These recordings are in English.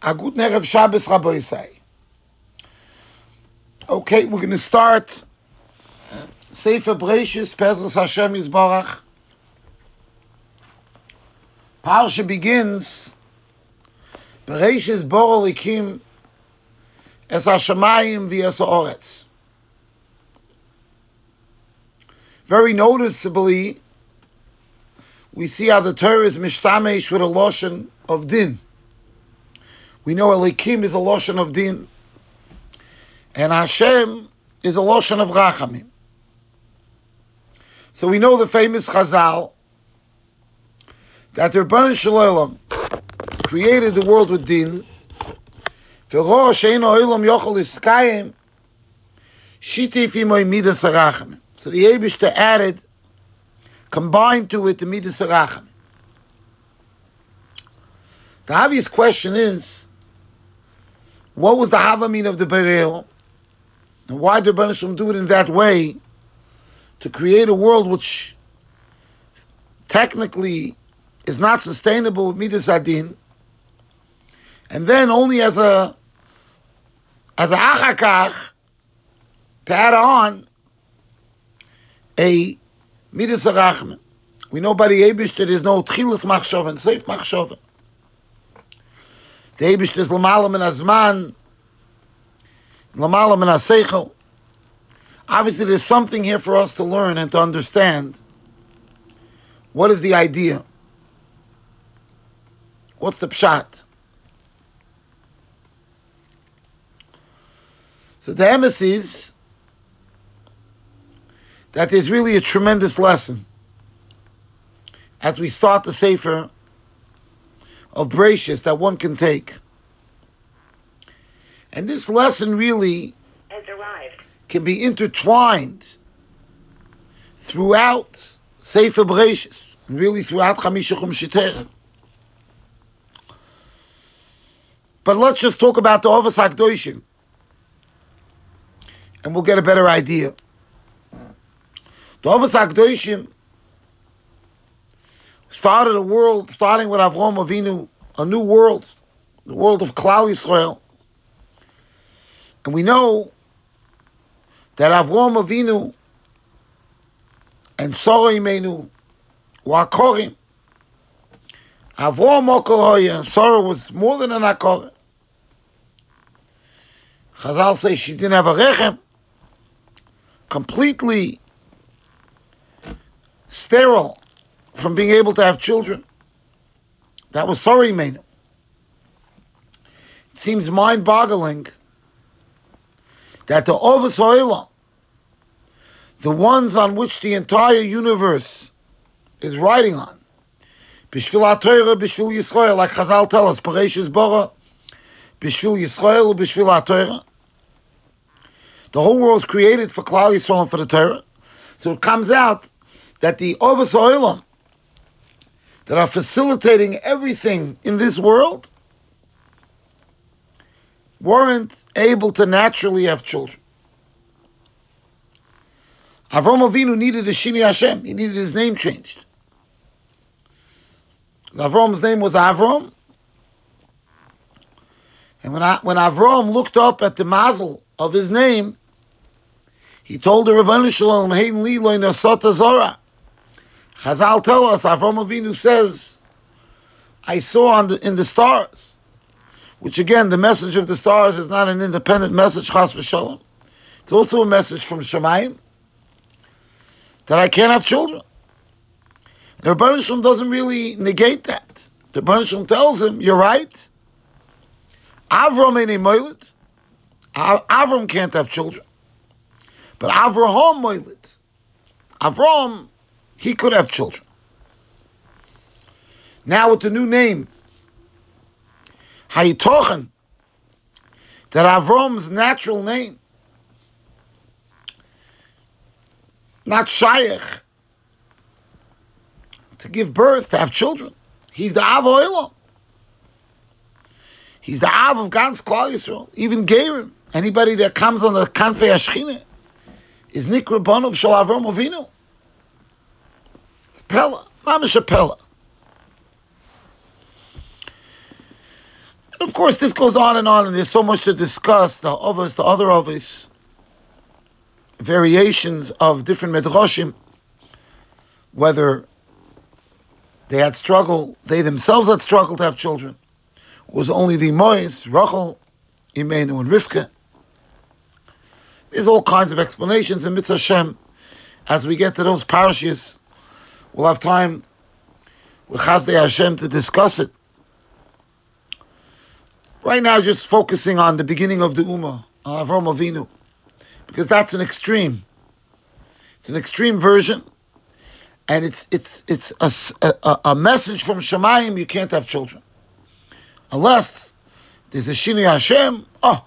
A good Nerev Shabbos Rabbi Okay, we're going to start Sefer Breishis, Pezras Hashem Yisbarach. Parsha begins Breishis Bor Elikim Es HaShamayim V'es HaOretz. Very noticeably, we see how the Torah is mishtamesh with a loshen of din. We know Elikim is a loshen of din, and Hashem is a loshen of rachamim. So we know the famous Chazal that the Rebbeinu Shalom created the world with din. So the Yebishter added, combined to it the Midas Rachamim. The obvious question is, what was the Havamin of the Bereil? And why did Banishim do it in that way? To create a world which technically is not sustainable with Midas Adin, and then only as a as a achakach to add on a midas arachman. We know by the Abish that there is no tchilas machshava and safe machshava. The Abish is lamalam and azman, lamalam and aseichel. Obviously, there's something here for us to learn and to understand. What is the idea? What's the pshat? So the emes is that there's really a tremendous lesson as we start the Sefer of Breishis that one can take. And this lesson really can be intertwined throughout Sefer Breishis, and really throughout Chamisha Chum But let's just talk about the Ovas HaKdoshim, and we'll get a better idea. The Ovas HaKdoshim started a world, starting with Avram Avinu, a new world, the world of Klal Yisrael. And we know that Avram Avinu and Sarah Imenu were Akorim. Avram Okoroya and Sarah was more than an Akor. Chazal say she didn't have a rechem, completely sterile from being able to have children. That was Sarah Imenu. It seems mind-boggling that the Ovas Oilam, the ones on which the entire universe is riding on, Bishvil HaTorah, Bishvil Yisrael, like Chazal tell us, Pareshis Bora, Bishvil Yisrael, Bishvil HaTorah. The whole world is created for Klal Yisrael and for the Torah. So it comes out that the Ovas Oilam that are facilitating everything in this world weren't able to naturally have children. Avram Avinu needed a Shini Hashem. He needed his name changed. Avram's name was Avram. And when, I, when Avram looked up at the mazel of his name, he told the Rabban Shalom, Hein li loy nasata zora. Chazal tell us, Avram Avinu says, I saw the, in the stars, which again, the message of the stars is not an independent message, chas v'shalom. It's also a message from Shemayim that I can't have children. The Rebbeinu doesn't really negate that. The Rebbeinu tells him, you're right. Avram ain't a moilet. Avram can't have children. But Avraham moilet. Avram he could have children. Now with the new name, Hayitochen, that Avram's natural name, not Shaykh, to give birth, to have children. He's the Av Oilam. He's the Av of Gans Klal Yisrael. Even Gerim, anybody that comes on the Kanfei Ashchine, is Nikra of Shal Avram Avinu. Pella, mamish a Pella. And of course, this goes on and on, and there's so much to discuss. The others, the other others, variations of different medrashim, whether they had struggle, they themselves had struggled to have children. It was only the Mois, Rachel, Imenu, and Rivka. There's all kinds of explanations in Mitzvah Hashem. As we get to those parashas, we'll have time with Chazdei Hashem to discuss it. Right now, just focusing on the beginning of the Ummah, on Avram Avinu, because that's an extreme. It's an extreme version, and it's it's it's a, a, a message from Shemayim. You can't have children unless there's a Shini Hashem. Oh,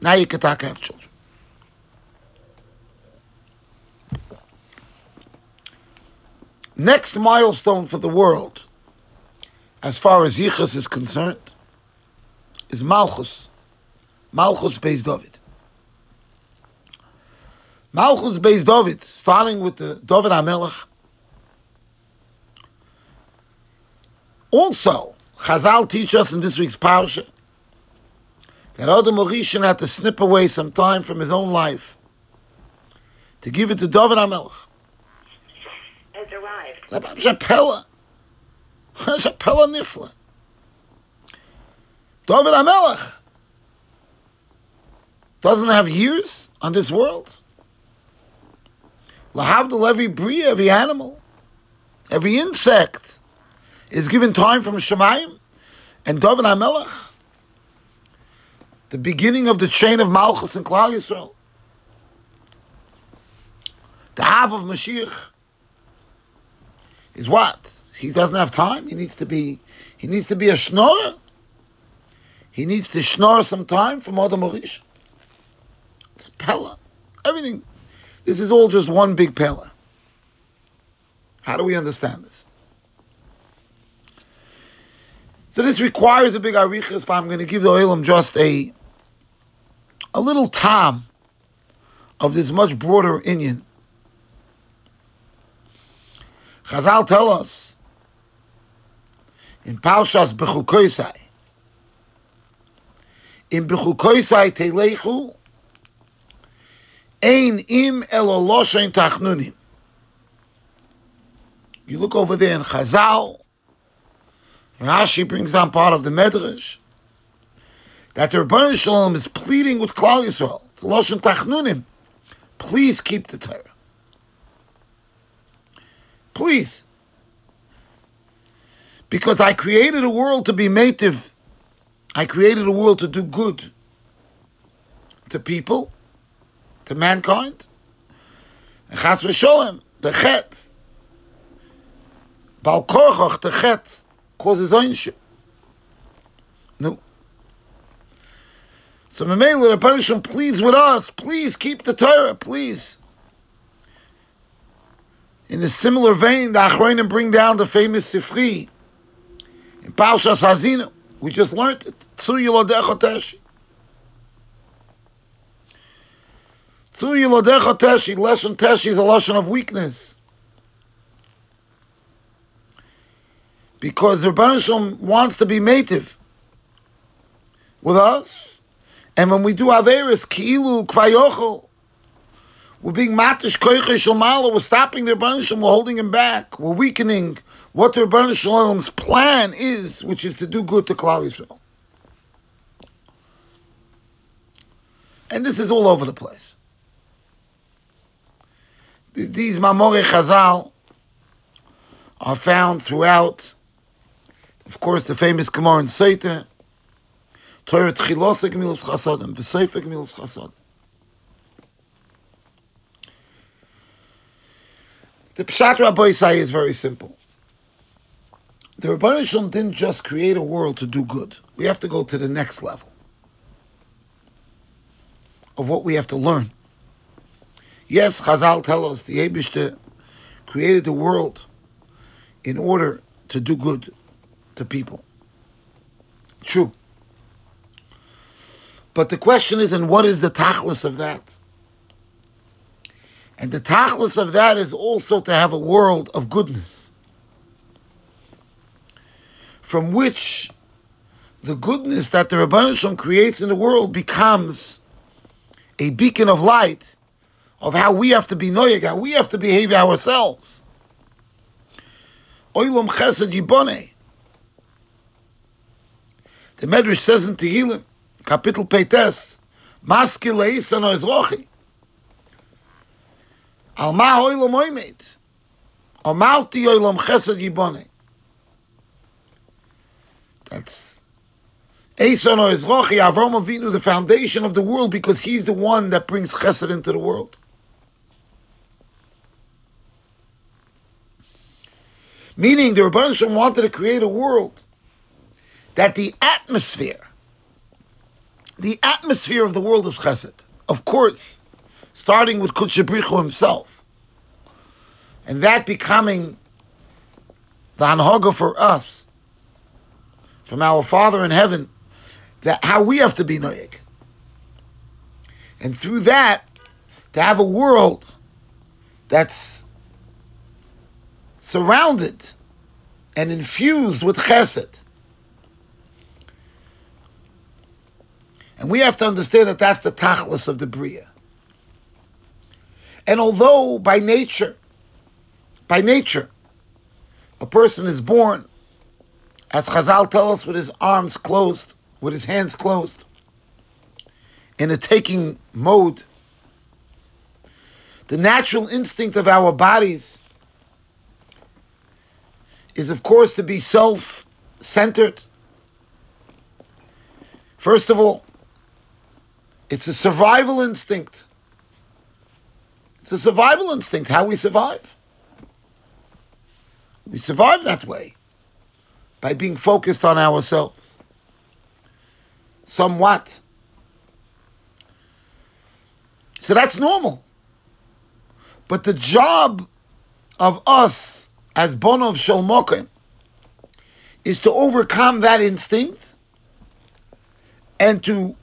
now you can talk have children. Next milestone for the world, as far as Yichus is concerned, is Malchus. Malchus Beis David. Malchus Beis David, starting with the David HaMelech. Also, Chazal teach us in this week's parsha that Adam Orishan had to snip away some time from his own life to give it to David HaMelech. Pella. That's a pella nifla. David HaMelech doesn't have years on this world. Lahavdil, every bria, every animal, every insect is given time from Shemayim. And David HaMelech, the beginning of the chain of Malchus and Klal Yisrael, the half of Mashiach, is what? He doesn't have time. He needs to be. He needs to be a schnorrer. He needs to snore some time from Adam Orish. It's Pella. Everything. This is all just one big Pella. How do we understand this? So this requires a big arichas, but I'm going to give the oilam just a a little time of this much broader inyan. Chazal tell us in Paushas Bechukoisai in Bechukoisai Telechu, Ein im eloloshen tachnunim. You look over there in Chazal, Rashi brings down part of the Medrash, that the Rebbeinu Shalom is pleading with Klal Yisrael. It's Loshen Tachnunim. Please keep the Torah. Please. Because I created a world to be native I created a world to do good to people, to mankind. And Chas v'sholem, the chet, Bal Korchach, the chet, causes ownership. No. So Mamela, the Parishon pleads with us, please keep the Torah, please. In a similar vein, the Achronim bring down the famous Sifri in Parshas Hazinu. We just learned it. Tzu yilodecha teshi. Tzu yilodecha teshi. Lesson teshi is a lesson of weakness. Because the Rebbeinu wants to be native with us. And when we do Averis, Ki'ilu, Kvayochel, we're being matish koiche shalmala. We're stopping the Rebbeinu We're holding him back. We're weakening what the Rebbeinu Shalom's plan is, which is to do good to Klal Yisrael. And this is all over the place. These Mamore Chazal are found throughout, of course, the famous Gemara in Seite, Torah Tchilosa Gemilas Chasadim, V'Seifa Gemilas Chasadim. The Pshat Rabbi is very simple. The Shalom didn't just create a world to do good. We have to go to the next level of what we have to learn. Yes, Chazal tell us the Abishter created the world in order to do good to people. True. But the question is, and what is the tachlis of that? And the tachlis of that is also to have a world of goodness from which the goodness that the Rabban Shalom creates in the world becomes a beacon of light of how we have to be noyeg, how we have to behave ourselves. Oilam chesed yibone. The Medrash says in Tehillim, Kapitel Peites, Maskil leisan ezrochi. Al ma oilam oimet. Amalti oilam chesed yibone. That's Eson or Ezrochi, Avram Avinu, the foundation of the world, because he's the one that brings chesed into the world. Meaning, the Rebbeinu Shalom wanted to create a world that the atmosphere, the atmosphere of the world is chesed. Of course, starting with Kutchabrichu himself, and that becoming the anhaga for us from our Father in heaven, that how we have to be noyeg, and through that to have a world that's surrounded and infused with chesed. And we have to understand that that's the tachlis of the Bria. And although by nature, by nature, a person is born, as Chazal tell us, with his arms closed, with his hands closed, in a taking mode, the natural instinct of our bodies is, of course, to be self centered. First of all, it's a survival instinct. It's a survival instinct, how we survive. We survive that way by being focused on ourselves. Somewhat. So that's normal. But the job of us as Bonov Shalmokim is to overcome that instinct and to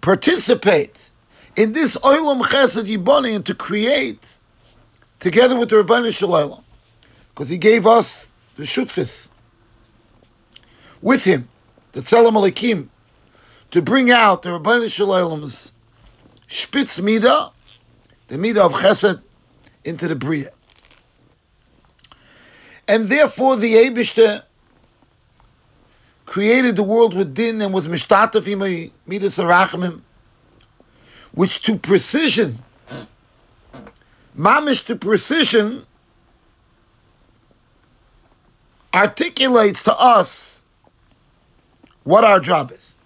participate in this Olam Chesed Yiboni and to create together with the Rabbanu Shalom because he gave us the Shutfis with him, the Tzelem Alekim, to bring out the Rabbanu Shalom's Spitz Midah, the Midah of Chesed, into the Bria. And therefore the Abishter created the world with din and was mishtataf imay midas arachimim, which to precision, mamish to precision, articulates to us what our job is.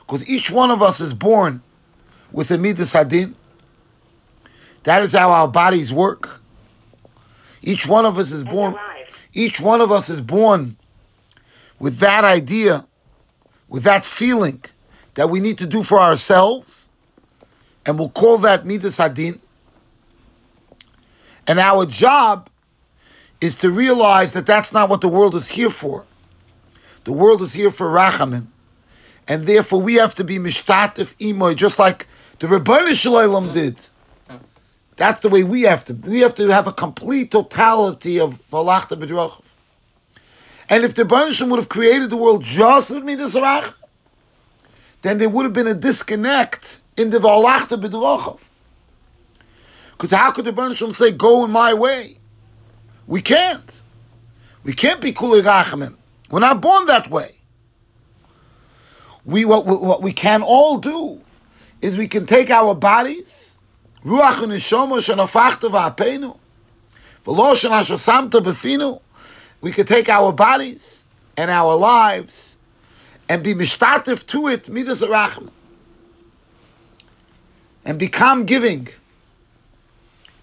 Because each one of us is born with a midas hadin. That is how our bodies work. Each one of us is born. Each one of us is born with that idea, with that feeling that we need to do for ourselves, and we'll call that midas hadin. And our job is to realize that that's not what the world is here for. The world is here for rachamim, and therefore we have to be mishtatif imoy, just like the Rebbeinu Shalom did. That's the way we have to. We have to have a complete totality of Valachta B'drachav. And if the Banishim would have created the world just with Midas Arach, then there would have been a disconnect in the Valachta B'drachav. Because how could the Banishim say, go in my way? We can't. We can't be Rachamim. We're not born that way. We what, what we can all do is we can take our bodies, Ruach and Neshama shenafachta v'apenu, v'lo shenasher samta b'finu, we could take our bodies and our lives and be mishtatif to it, midas arachim, and become giving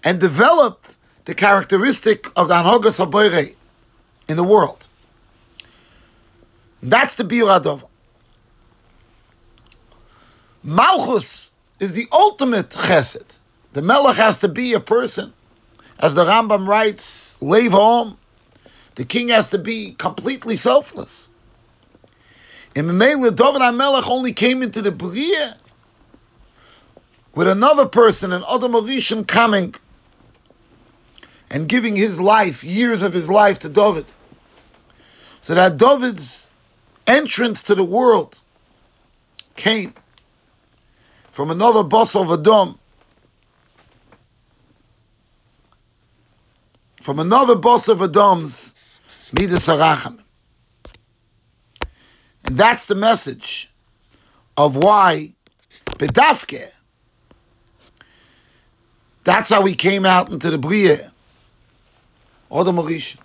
and develop the characteristic of the Anhogas HaBoirei in the world. That's the Biur Adova. Malchus is the ultimate chesed. The Melech has to be a person. As the Rambam writes, Lev home, the king has to be completely selfless. In Memele, David HaMelech only came into the Bria with another person, an Adam Arishim, coming and giving his life, years of his life to David. So that David's entrance to the world came from another boss of Adam, from another boss of Adam's Midas Aracham. That's the message of why Bedafke, that's how he came out into the Bria, Adam Arisha.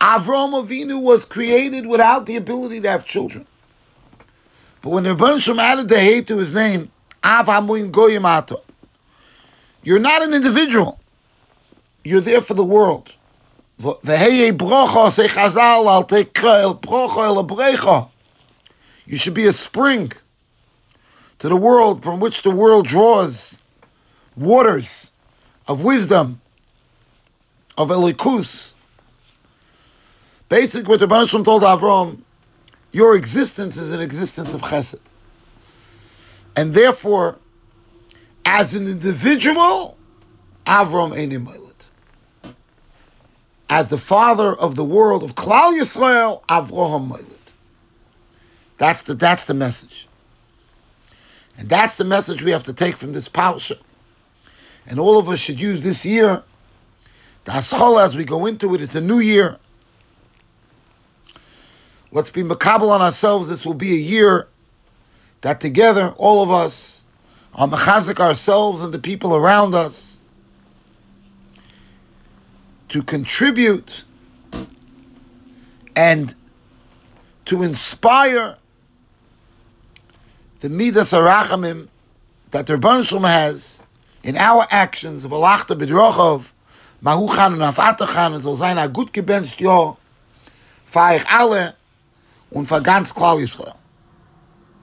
Avram Avinu was created without the ability to have children. But when the Rebbeinu added the hate to his name, Av Hamuin Goyim Ato, you're not an individual. You're there for the world. V'heye brocha say Chazal al tekra brocha el brecha. You should be a spring to the world from which the world draws waters of wisdom, of elikus. Basically, what the Banishim told Avram, your existence is an existence of chesed. And therefore, as an individual, Avram Einim Moiled. As the father of the world of Klal Yisrael, Avraham Moiled. That's the, that's the message. And that's the message we have to take from this parsha. And all of us should use this year, the Aschol, as we go into it, it's a new year. Let's be makabel on ourselves. This will be a year that together, all of us, are mechazik ourselves and the people around us to contribute and to inspire the midas arachamim that the Rebbeinu Shalom has in our actions of alachta b'drochov, mahu chan und afata chan, es soll sein gut gebencht Jahr, feich alle und für ganz Klal Yisrael.